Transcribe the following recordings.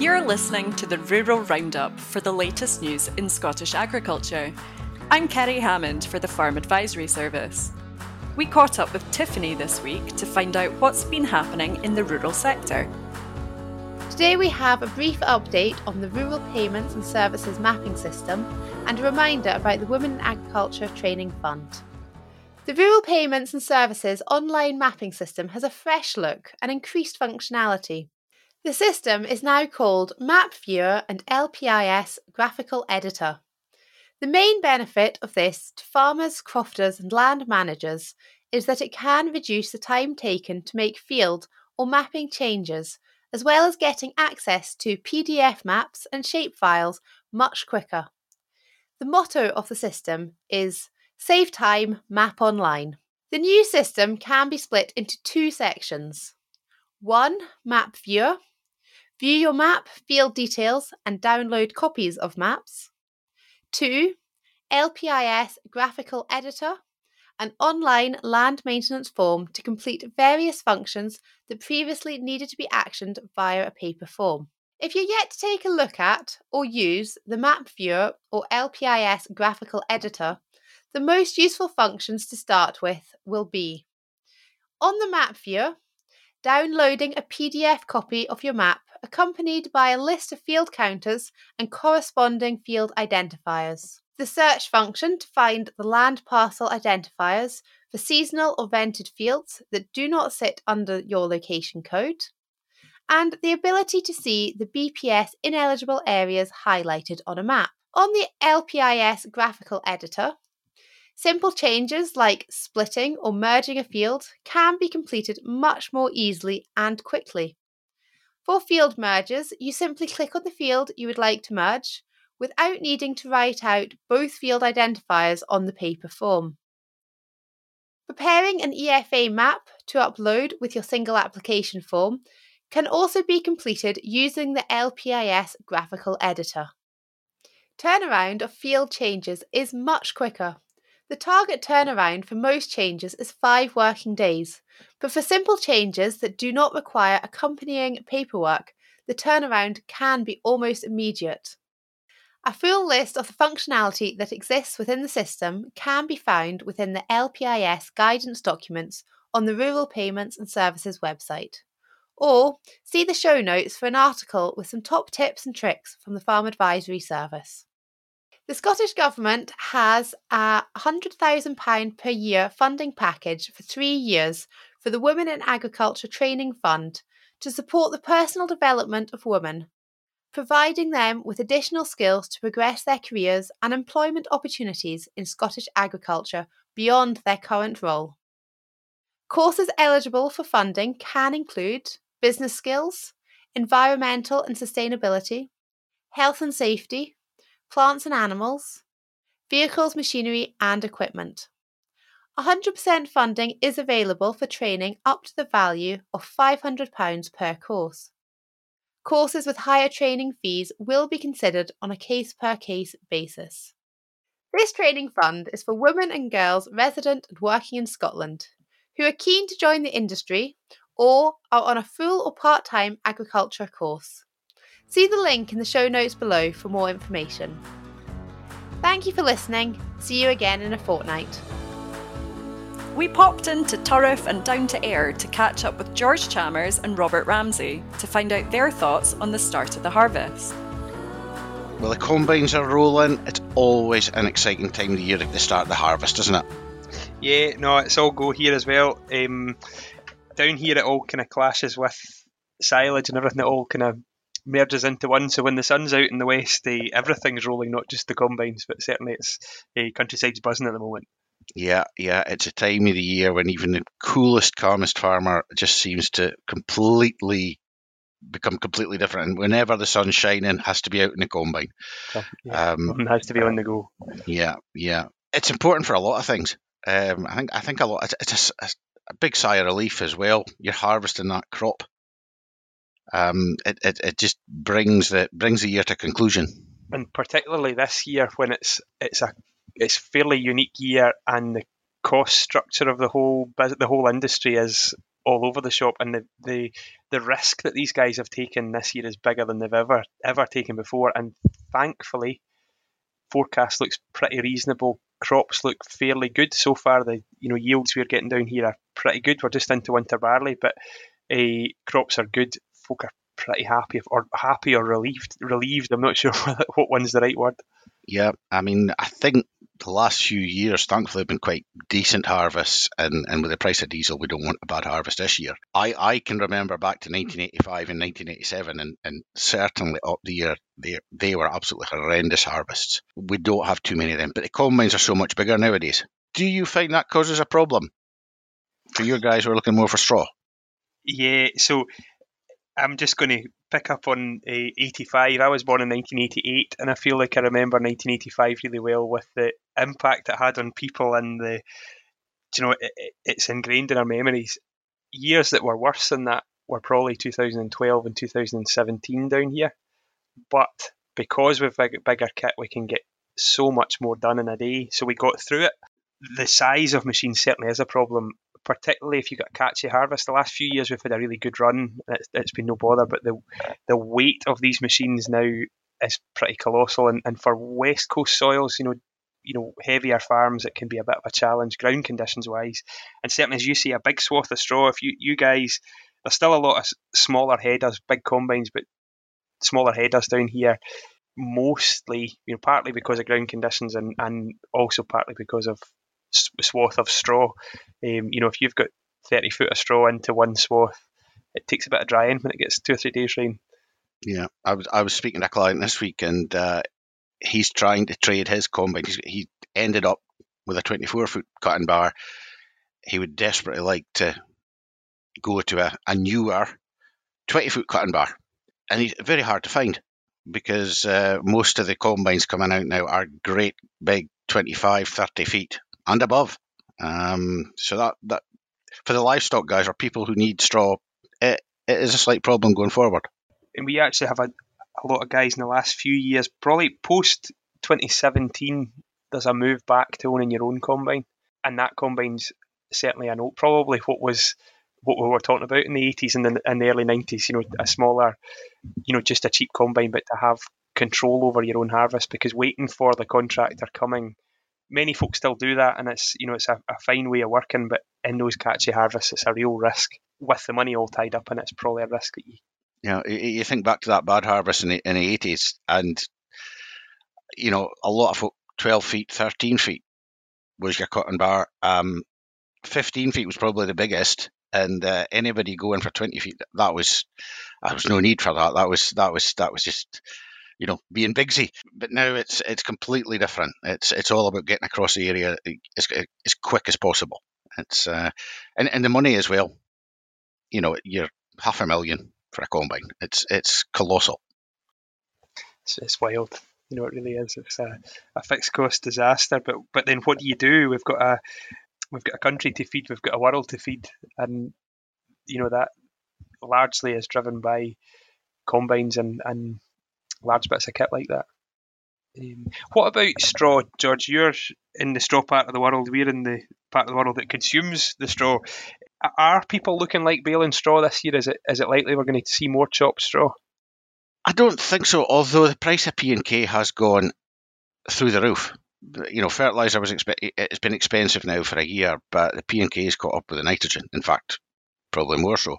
You're listening to the Rural Roundup for the latest news in Scottish agriculture. I'm Kerry Hammond for the Farm Advisory Service. We caught up with Tiffany this week to find out what's been happening in the rural sector. Today we have a brief update on the Rural Payments and Services Mapping System and a reminder about the Women in Agriculture Training Fund. The Rural Payments and Services online mapping system has a fresh look and increased functionality. The system is now called Map Viewer and LPIS Graphical Editor. The main benefit of this to farmers, crofters, and land managers is that it can reduce the time taken to make field or mapping changes, as well as getting access to PDF maps and shapefiles much quicker. The motto of the system is Save Time, Map Online. The new system can be split into two sections. One, Map Viewer. View your map, field details, and download copies of maps. 2. LPIS Graphical Editor, an online land maintenance form to complete various functions that previously needed to be actioned via a paper form. If you're yet to take a look at or use the Map Viewer or LPIS Graphical Editor, the most useful functions to start with will be on the Map Viewer, downloading a PDF copy of your map accompanied by a list of field counters and corresponding field identifiers. The search function to find the land parcel identifiers for seasonal or rented fields that do not sit under your location code. And the ability to see the BPS ineligible areas highlighted on a map. On the LPIS graphical editor, Simple changes like splitting or merging a field can be completed much more easily and quickly. For field mergers, you simply click on the field you would like to merge without needing to write out both field identifiers on the paper form. Preparing an EFA map to upload with your single application form can also be completed using the LPIS graphical editor. Turnaround of field changes is much quicker the target turnaround for most changes is five working days, but for simple changes that do not require accompanying paperwork, the turnaround can be almost immediate. A full list of the functionality that exists within the system can be found within the LPIS guidance documents on the Rural Payments and Services website. Or see the show notes for an article with some top tips and tricks from the Farm Advisory Service. The Scottish Government has a £100,000 per year funding package for three years for the Women in Agriculture Training Fund to support the personal development of women, providing them with additional skills to progress their careers and employment opportunities in Scottish agriculture beyond their current role. Courses eligible for funding can include business skills, environmental and sustainability, health and safety, plants and animals, vehicles, machinery, and equipment. 100% funding is available for training up to the value of £500 per course. Courses with higher training fees will be considered on a case per case basis. This training fund is for women and girls resident and working in Scotland who are keen to join the industry or are on a full or part time agriculture course. See the link in the show notes below for more information. Thank you for listening. See you again in a fortnight. We popped into Turriff and Down to Ayr to catch up with George Chalmers and Robert Ramsay to find out their thoughts on the start of the harvest. Well, the combines are rolling. It's always an exciting time of the year at the start of the harvest, isn't it? Yeah, no, it's all go here as well. Um, down here, it all kind of clashes with silage and everything. It all kind of merges into one. So when the sun's out in the west, uh, everything's rolling, not just the combines, but certainly it's uh, countryside's buzzing at the moment. Yeah, yeah, it's a time of the year when even the coolest, calmest farmer just seems to completely become completely different. And whenever the sun's shining, has to be out in the combine. Yeah, um, has to be on the go. Yeah, yeah, it's important for a lot of things. Um, I think I think a lot. It's, it's a, a, big sigh of relief as well. You're harvesting that crop um, it, it, it just brings the brings the year to conclusion. And particularly this year when it's it's a it's fairly unique year and the cost structure of the whole the whole industry is all over the shop, and the, the the risk that these guys have taken this year is bigger than they've ever ever taken before. And thankfully, forecast looks pretty reasonable. Crops look fairly good so far. The you know yields we're getting down here are pretty good. We're just into winter barley, but uh, crops are good. Folk are pretty happy or happy or relieved. Relieved. I'm not sure what one's the right word. Yeah, I mean, I think the last few years, thankfully, have been quite decent harvests, and, and with the price of diesel, we don't want a bad harvest this year. I, I can remember back to 1985 and 1987, and, and certainly up the year, they, they were absolutely horrendous harvests. We don't have too many of them, but the combines are so much bigger nowadays. Do you find that causes a problem for your guys who are looking more for straw? Yeah, so I'm just going to pick up on uh, 85. I was born in 1988, and I feel like I remember 1985 really well with the impact it had on people and the, you know, it, it's ingrained in our memories. Years that were worse than that were probably 2012 and 2017 down here, but because we've big, bigger kit, we can get so much more done in a day. So we got through it. The size of machines certainly is a problem, particularly if you got a catchy harvest. The last few years we've had a really good run. It's, it's been no bother, but the the weight of these machines now is pretty colossal. And, and for west coast soils, you know, you know, heavier farms, it can be a bit of a challenge, ground conditions wise. And certainly, as you see, a big swath of straw. If you you guys, there's still a lot of smaller headers, big combines, but smaller headers down here. Mostly, you know, partly because of ground conditions and, and also partly because of swath of straw. Um, you know, if you've got 30 foot of straw into one swath, it takes a bit of drying when it gets two or three days rain. Yeah, I was I was speaking to a client this week, and uh, he's trying to trade his combine. He's, he ended up with a 24 foot cutting bar. He would desperately like to go to a, a newer 20 foot cutting bar, and he's very hard to find because uh, most of the combines coming out now are great big 25, 30 feet and above. Um, so that that for the livestock guys or people who need straw, it, it is a slight problem going forward. And we actually have a, a lot of guys in the last few years, probably post 2017, there's a move back to owning your own combine, and that combine's certainly a note. Probably what was what we were talking about in the 80s and the, and the early 90s. You know, a smaller, you know, just a cheap combine, but to have control over your own harvest because waiting for the contractor coming many folks still do that, and it's you know it's a, a, fine way of working. But in those catchy harvests, it's a real risk with the money all tied up, and it's probably a risk that you. Yeah, you think back to that bad harvest in the in the eighties, and you know a lot of folk, twelve feet, thirteen feet was your cutting bar. Um, fifteen feet was probably the biggest, and uh, anybody going for twenty feet, that was there was no need for that. That was that was that was just you know, being Bigsy. But now it's it's completely different. It's it's all about getting across the area as, as quick as possible. It's uh, and and the money as well. You know, you're half a million for a combine. It's it's colossal. It's, it's wild. You know, it really is. It's a, a fixed cost disaster. But but then what do you do? We've got a we've got a country to feed. We've got a world to feed, and you know that largely is driven by combines and and large bits of kit like that. Um, what about straw, George? You're in the straw part of the world. We're in the part of the world that consumes the straw. Are people looking like baling straw this year? Is it is it likely we're going to see more chopped straw? I don't think so. Although the price of P and K has gone through the roof. You know, fertilizer was expe- it's been expensive now for a year, but the P and K has caught up with the nitrogen. In fact, probably more so.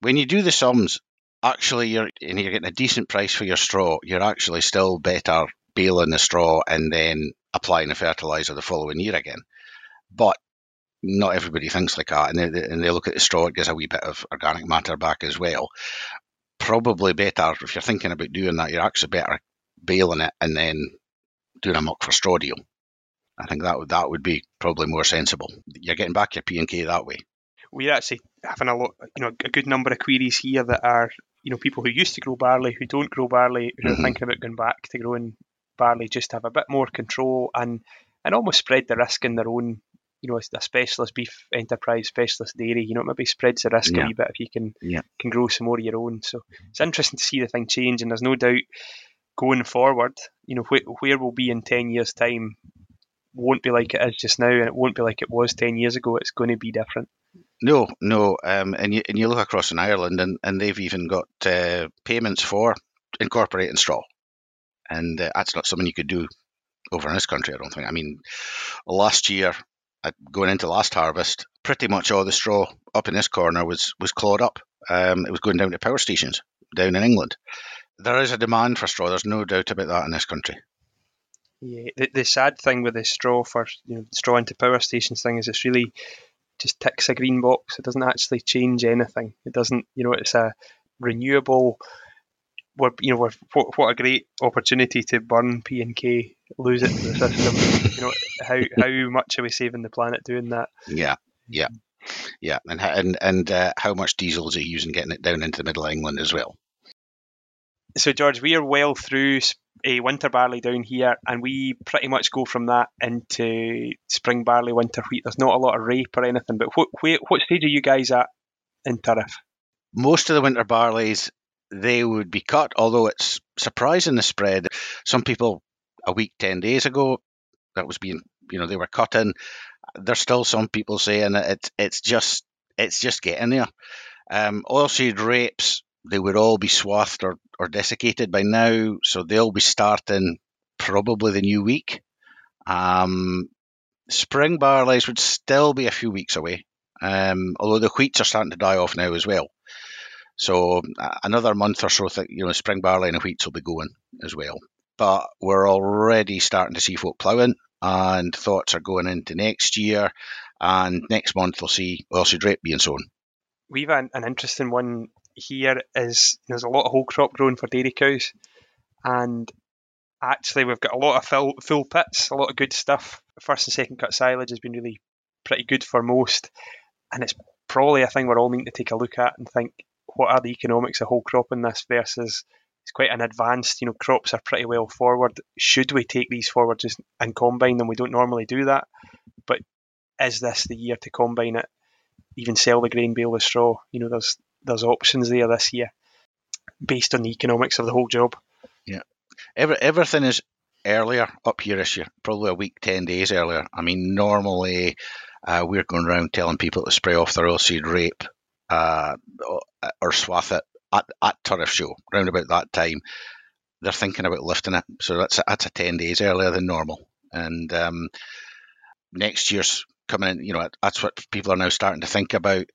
When you do the sums, actually you're and you're getting a decent price for your straw, you're actually still better baling the straw and then applying the fertilizer the following year again. But not everybody thinks like that, and they, and they look at the straw, it gives a wee bit of organic matter back as well. Probably better if you're thinking about doing that, you're actually better baling it and then doing a muck for straw deal. I think that would that would be probably more sensible. You're getting back your P and K that way. We're actually having a lot, you know, a good number of queries here that are you know people who used to grow barley who don't grow barley who mm-hmm. are thinking about going back to growing barley just have a bit more control and and almost spread the risk in their own you know a specialist beef enterprise specialist dairy you know maybe spreads the risk yeah. a wee bit if you can yeah. can grow some more of your own so it's interesting to see the thing change and there's no doubt going forward you know wh- where we'll be in 10 years time won't be like it is just now and it won't be like it was 10 years ago it's going to be different No, no, um, and you and you look across in Ireland, and, and they've even got uh, payments for incorporating straw, and uh, that's not something you could do over in this country. I don't think. I mean, last year, uh, going into last harvest, pretty much all the straw up in this corner was was clawed up. Um, it was going down to power stations down in England. There is a demand for straw. There's no doubt about that in this country. Yeah, the, the sad thing with the straw for you know straw into power stations thing is it's really just ticks a green box. It doesn't actually change anything. It doesn't, you know, it's a renewable. We're, you know, we're, what, what a great opportunity to burn P and K, lose it to the system. you know, how how much are we saving the planet doing that? Yeah, yeah, yeah, and and and uh, how much diesel is it using getting it down into the middle of England as well? So, George, we are well through a winter barley down here, and we pretty much go from that into spring barley, winter wheat. There's not a lot of rape or anything, but what what stage are you guys at in Turriff? Most of the winter barleys they would be cut, although it's surprising the spread. Some people a week, ten days ago, that was being you know they were cutting. There's still some people saying it's it's just it's just getting there. Um, oilseed rapes they would all be swathed or, or desiccated by now, so they'll be starting probably the new week. Um, spring barleys would still be a few weeks away, um, although the wheats are starting to die off now as well. So another month or so, you know, spring barley and wheats will be going as well. But we're already starting to see folk ploughing, and thoughts are going into next year. And next month we'll see oilseed rape being sown. We've an, an interesting one here is there's a lot of whole crop growing for dairy cows, and actually we've got a lot of full, full pits, a lot of good stuff. First and second cut silage has been really pretty good for most, and it's probably a thing we're all needing to take a look at and think what are the economics of whole crop in this versus it's quite an advanced, you know, crops are pretty well forward. Should we take these forward just and combine them? We don't normally do that, but is this the year to combine it? Even sell the grain bale with straw. You know, there's there's options there this year based on the economics of the whole job. Yeah, Every, everything is earlier up here this year, probably a week, ten days earlier. I mean, normally uh, we're going around telling people to spray off their oilseed rape uh, or swath it at, at Turriff Show, around about that time. They're thinking about lifting it, so that's that's a ten days earlier than normal. And um, next year's coming in, you know, that's what people are now starting to think about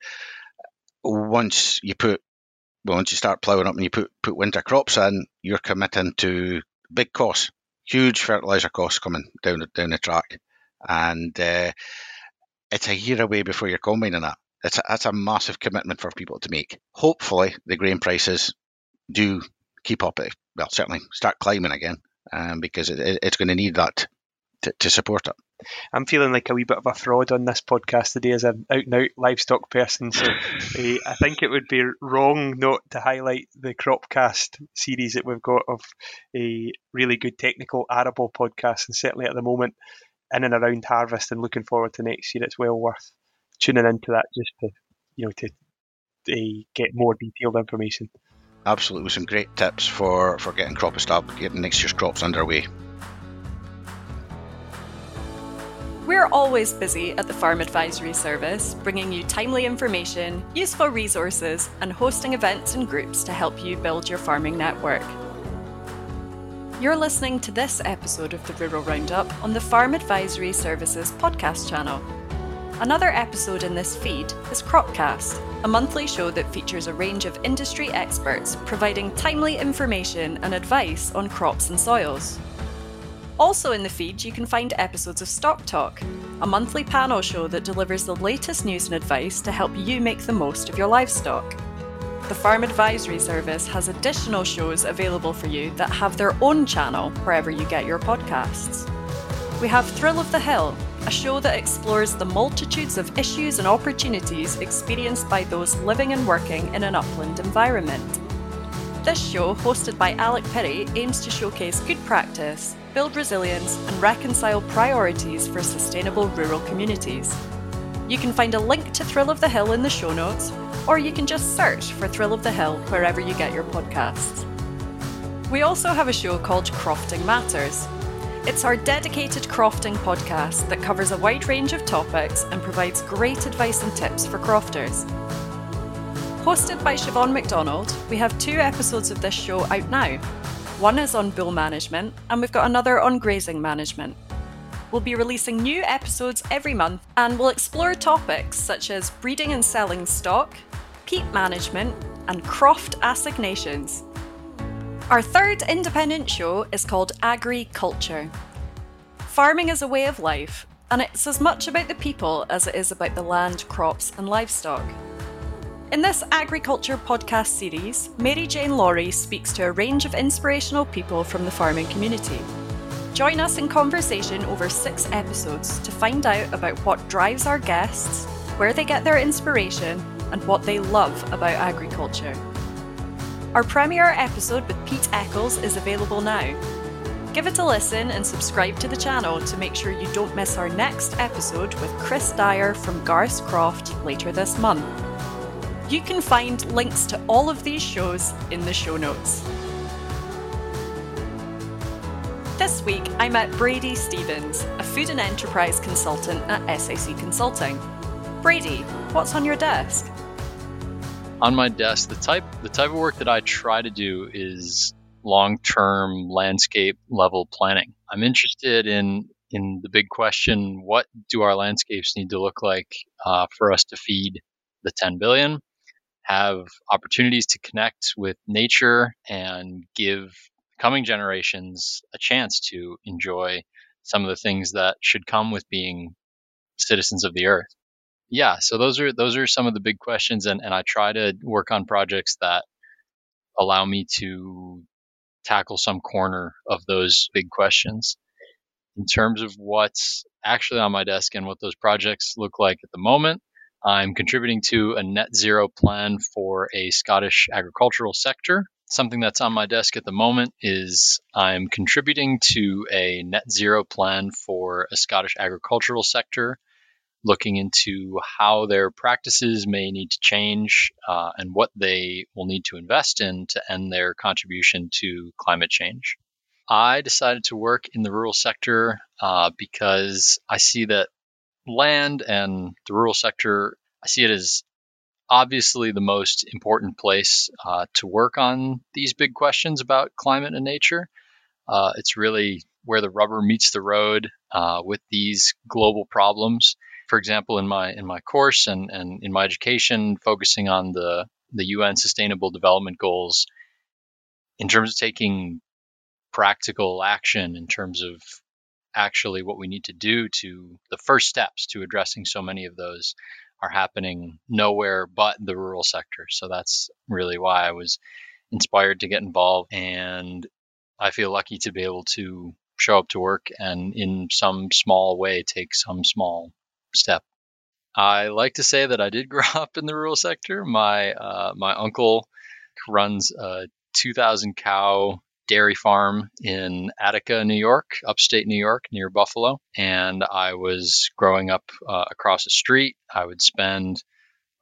once you put well, once you start ploughing up and you put put winter crops in, you're committing to big costs, huge fertilizer costs coming down down the track, and uh, it's a year away before you're combining that. It's a, that's a massive commitment for people to make. Hopefully, the grain prices do keep up. Well, certainly start climbing again, um, because it, it's going to need that to, to support it. I'm feeling like a wee bit of a fraud on this podcast today as an out and out livestock person. So uh, I think it would be wrong not to highlight the Cropcast series that we've got of a really good technical arable podcast. And certainly at the moment, in and around harvest and looking forward to next year, it's well worth tuning into that just to, you know, to, to get more detailed information. Absolutely, some great tips for, for getting crop established, getting next year's crops underway. We're always busy at the Farm Advisory Service, bringing you timely information, useful resources, and hosting events and groups to help you build your farming network. You're listening to this episode of the Rural Roundup on the Farm Advisory Services podcast channel. Another episode in this feed is Cropcast, a monthly show that features a range of industry experts providing timely information and advice on crops and soils. Also in the feed, you can find episodes of Stock Talk, a monthly panel show that delivers the latest news and advice to help you make the most of your livestock. The Farm Advisory Service has additional shows available for you that have their own channel wherever you get your podcasts. We have Thrill of the Hill, a show that explores the multitudes of issues and opportunities experienced by those living and working in an upland environment. This show, hosted by Alec Perry, aims to showcase good practice build resilience, and reconcile priorities for sustainable rural communities. You can find a link to Thrill of the Hill in the show notes, or you can just search for Thrill of the Hill wherever you get your podcasts. We also have a show called Crofting Matters. It's our dedicated crofting podcast that covers a wide range of topics and provides great advice and tips for crofters. Hosted by Siobhan McDonald, we have two episodes of this show out now. One is on bull management, and we've got another on grazing management. We'll be releasing new episodes every month, and we'll explore topics such as breeding and selling stock, peat management, and croft assignations. Our third independent show is called Agriculture. Farming is a way of life, and it's as much about the people as it is about the land, crops, and livestock. In this agriculture podcast series, Mary Jane Laurie speaks to a range of inspirational people from the farming community. Join us in conversation over six episodes to find out about what drives our guests, where they get their inspiration, and what they love about agriculture. Our premiere episode with Pete Eccles is available now. Give it a listen and subscribe to the channel to make sure you don't miss our next episode with Chris Dyer from Garth Croft later this month. You can find links to all of these shows in the show notes. This week, I met Brady Stevens, a food and enterprise consultant at SAC Consulting. Brady, what's on your desk? on my desk the type the type of work that I try to do is long-term landscape level planning. I'm interested in in the big question: what do our landscapes need to look like uh, for us to feed the 10 billion? Have opportunities to connect with nature and give coming generations a chance to enjoy some of the things that should come with being citizens of the earth yeah, so those are those are some of the big questions, and, and I try to work on projects that allow me to tackle some corner of those big questions. In terms of what's actually on my desk and what those projects look like at the moment, I'm contributing to a net zero plan for a Scottish agricultural sector. Something that's on my desk at the moment is I'm contributing to a net zero plan for a Scottish agricultural sector looking into how their practices may need to change uh, and what they will need to invest in to end their contribution to climate change. I decided to work in the rural sector uh, because I see that land and the rural sector, I see it as obviously the most important place uh, to work on these big questions about climate and nature. Uh, it's really where the rubber meets the road uh, with these global problems for example, in my in my course and, and in my education, focusing on the the UN Sustainable Development Goals in terms of taking practical action in terms of actually what we need to do to the first steps to addressing so many of those are happening nowhere but the rural sector. So that's really why I was inspired to get involved and I feel lucky to be able to show up to work and in some small way take some small step. I like to say that I did grow up in the rural sector. My uh, my uncle runs a 2,000 cow dairy farm in Attica, New York, upstate New York, near Buffalo. And I was growing up uh, across the street. I would spend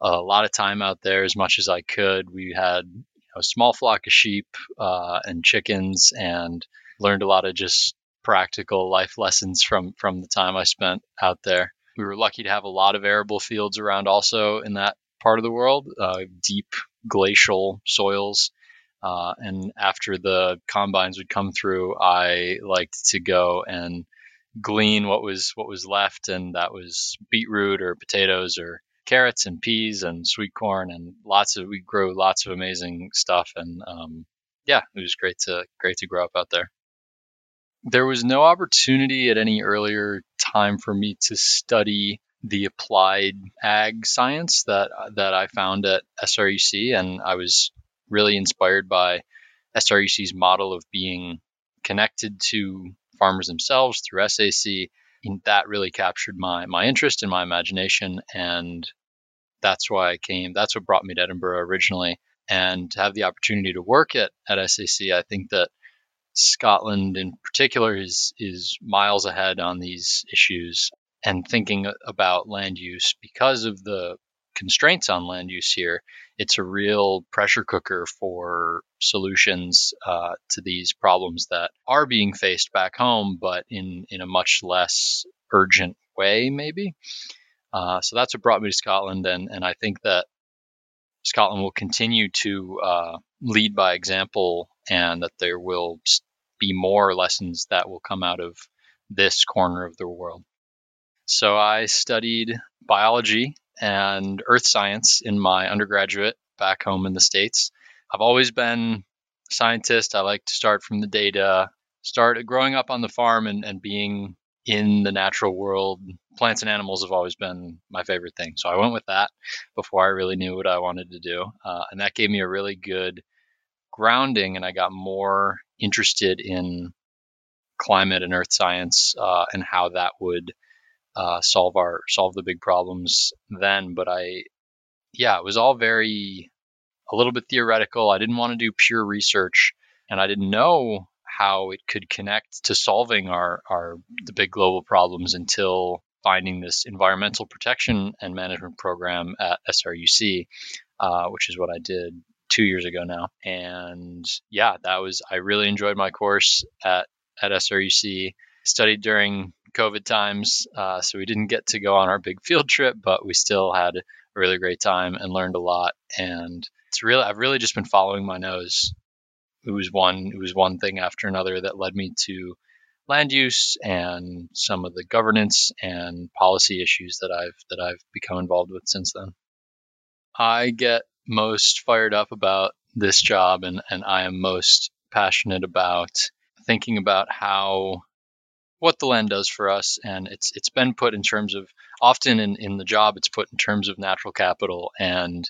a lot of time out there as much as I could. We had you know, a small flock of sheep uh, and chickens, and learned a lot of just practical life lessons from from the time I spent out there. We were lucky to have a lot of arable fields around also in that part of the world, uh, deep glacial soils. Uh, and after the combines would come through, I liked to go and glean what was what was left, and that was beetroot or potatoes or carrots and peas and sweet corn and lots of we grow lots of amazing stuff and um, yeah it was great to great to grow up out there. There was no opportunity at any earlier time for me to study the applied ag science that that I found at SRUC, and I was really inspired by SRUC's model of being connected to farmers themselves through SAC. And that really captured my my interest and my imagination, and that's why I came. That's what brought me to Edinburgh originally, and to have the opportunity to work at at SAC. I think that Scotland in particular is is miles ahead on these issues and thinking about land use because of the constraints on land use here, it's a real pressure cooker for solutions uh, to these problems that are being faced back home, but in, in a much less urgent way, maybe. Uh, so that's what brought me to Scotland, and, and I think that Scotland will continue to uh, lead by example, and that there will be more lessons that will come out of this corner of the world. So I studied biology and earth science in my undergraduate back home in the States. I've always been a scientist. I like to start from the data, start growing up on the farm and, and being in the natural world. Plants and animals have always been my favorite thing. So I went with that before I really knew what I wanted to do. Uh, and that gave me a really good grounding, and I got more interested in climate and earth science uh, and how that would uh, solve our solve the big problems then. But I, yeah, it was all very a little bit theoretical. I didn't want to do pure research, and I didn't know how it could connect to solving our our the big global problems until finding this environmental protection and management program at SRUC, uh, which is what I did two years ago now. And yeah, that was I really enjoyed my course at at SRUC. Studied during COVID times, uh, so we didn't get to go on our big field trip, but we still had a really great time and learned a lot. And it's really I've really just been following my nose. It was one it was one thing after another that led me to land use and some of the governance and policy issues that I've that I've become involved with since then. I get most fired up about this job and, and I am most passionate about thinking about how what the land does for us and it's it's been put in terms of often in, in the job it's put in terms of natural capital and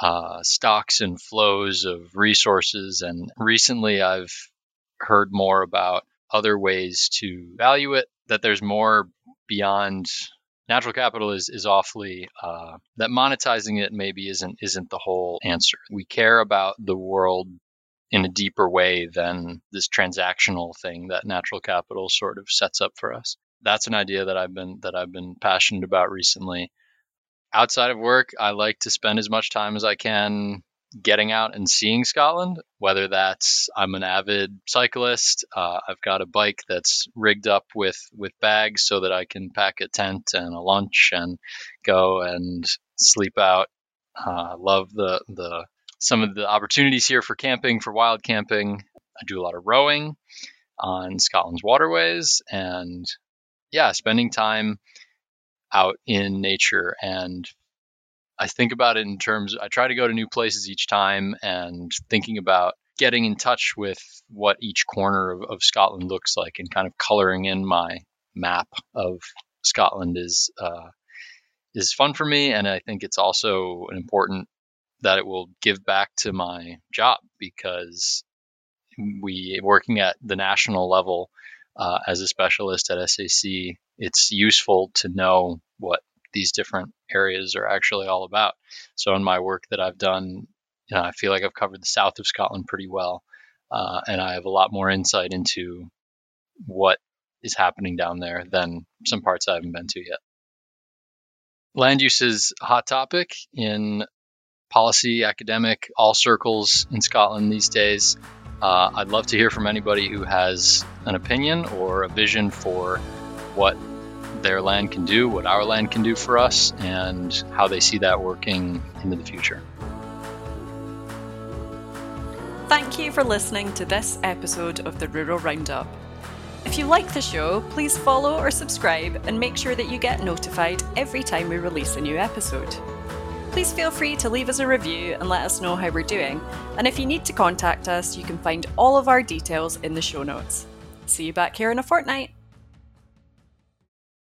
uh, stocks and flows of resources and recently I've heard more about other ways to value it that there's more beyond natural capital is is awfully uh, that monetizing it maybe isn't isn't the whole answer. We care about the world in a deeper way than this transactional thing that natural capital sort of sets up for us. That's an idea that I've been that I've been passionate about recently. Outside of work, I like to spend as much time as I can getting out and seeing Scotland, whether that's I'm an avid cyclist, uh, I've got a bike that's rigged up with, with bags so that I can pack a tent and a lunch and go and sleep out. Uh, love the, the some of the opportunities here for camping, for wild camping. I do a lot of rowing on Scotland's waterways and yeah, spending time out in nature and I think about it in terms, I try to go to new places each time and thinking about getting in touch with what each corner of, of Scotland looks like and kind of coloring in my map of Scotland is uh, is fun for me, and I think it's also an important that it will give back to my job because we working at the national level uh, as a specialist at SAC, it's useful to know what these different areas are actually all about. So in my work that I've done, you know, I feel like I've covered the south of Scotland pretty well, uh, and I have a lot more insight into what is happening down there than some parts I haven't been to yet. Land use is a hot topic in policy, academic, all circles in Scotland these days. Uh, I'd love to hear from anybody who has an opinion or a vision for what their land can do, what our land can do for us, and how they see that working into the future. Thank you for listening to this episode of the Rural Roundup. If you like the show, please follow or subscribe and make sure that you get notified every time we release a new episode. Please feel free to leave us a review and let us know how we're doing. And if you need to contact us, you can find all of our details in the show notes. See you back here in a fortnight.